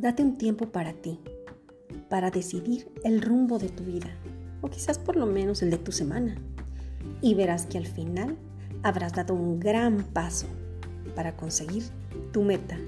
Date un tiempo para ti, para decidir el rumbo de tu vida, o quizás por lo menos el de tu semana. Y verás que al final habrás dado un gran paso para conseguir tu meta